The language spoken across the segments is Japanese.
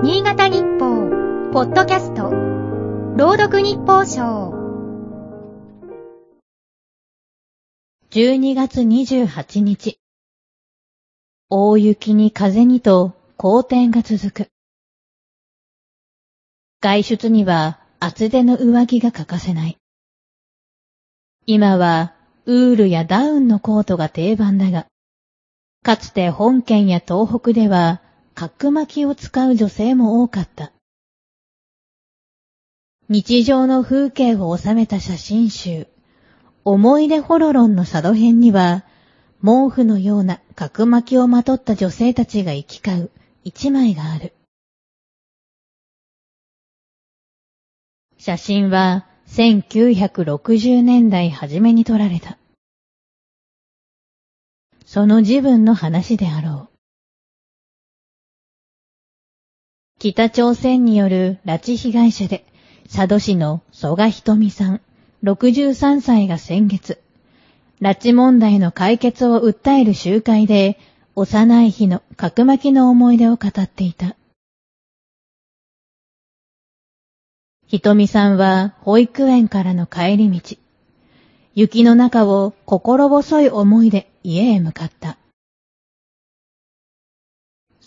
新潟日報、ポッドキャスト、朗読日報賞。12月28日。大雪に風にと好天が続く。外出には厚手の上着が欠かせない。今はウールやダウンのコートが定番だが、かつて本県や東北では角巻きを使う女性も多かった。日常の風景を収めた写真集、思い出ホロロンの佐渡編には、毛布のような角巻きをまとった女性たちが行き交う一枚がある。写真は1960年代初めに撮られた。その自分の話であろう。北朝鮮による拉致被害者で、佐渡市の曽我ひとみさん、63歳が先月、拉致問題の解決を訴える集会で、幼い日の角巻きの思い出を語っていた。ひとみさんは保育園からの帰り道、雪の中を心細い思いで家へ向かった。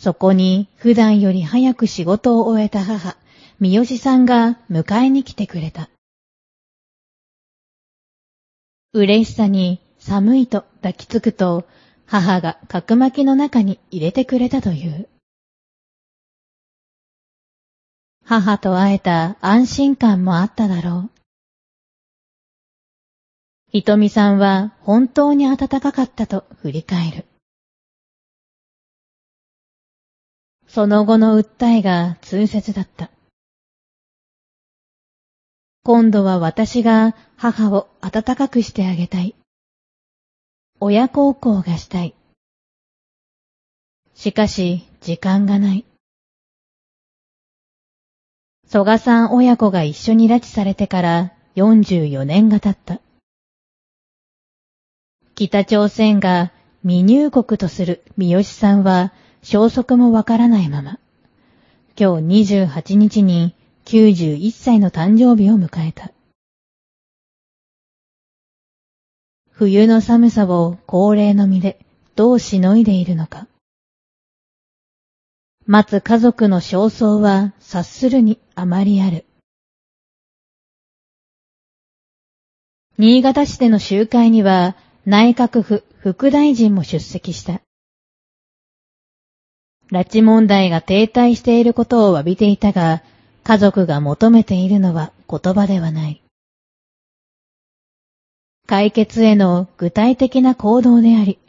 そこに普段より早く仕事を終えた母、三好さんが迎えに来てくれた。嬉しさに寒いと抱きつくと、母が角巻きの中に入れてくれたという。母と会えた安心感もあっただろう。ひとみさんは本当に暖かかったと振り返る。その後の訴えが痛切だった。今度は私が母を温かくしてあげたい。親孝行がしたい。しかし、時間がない。蘇我さん親子が一緒に拉致されてから44年が経った。北朝鮮が未入国とする三好さんは消息もわからないまま、今日28日に91歳の誕生日を迎えた。冬の寒さを高齢の身でどうしのいでいるのか。待つ家族の焦燥は察するにあまりある。新潟市での集会には内閣府副大臣も出席した。拉致問題が停滞していることを詫びていたが、家族が求めているのは言葉ではない。解決への具体的な行動であり、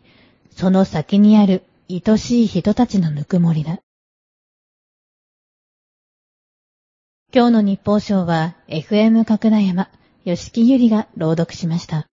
その先にある愛しい人たちのぬくもりだ。今日の日報賞は FM 角田山、吉木ゆりが朗読しました。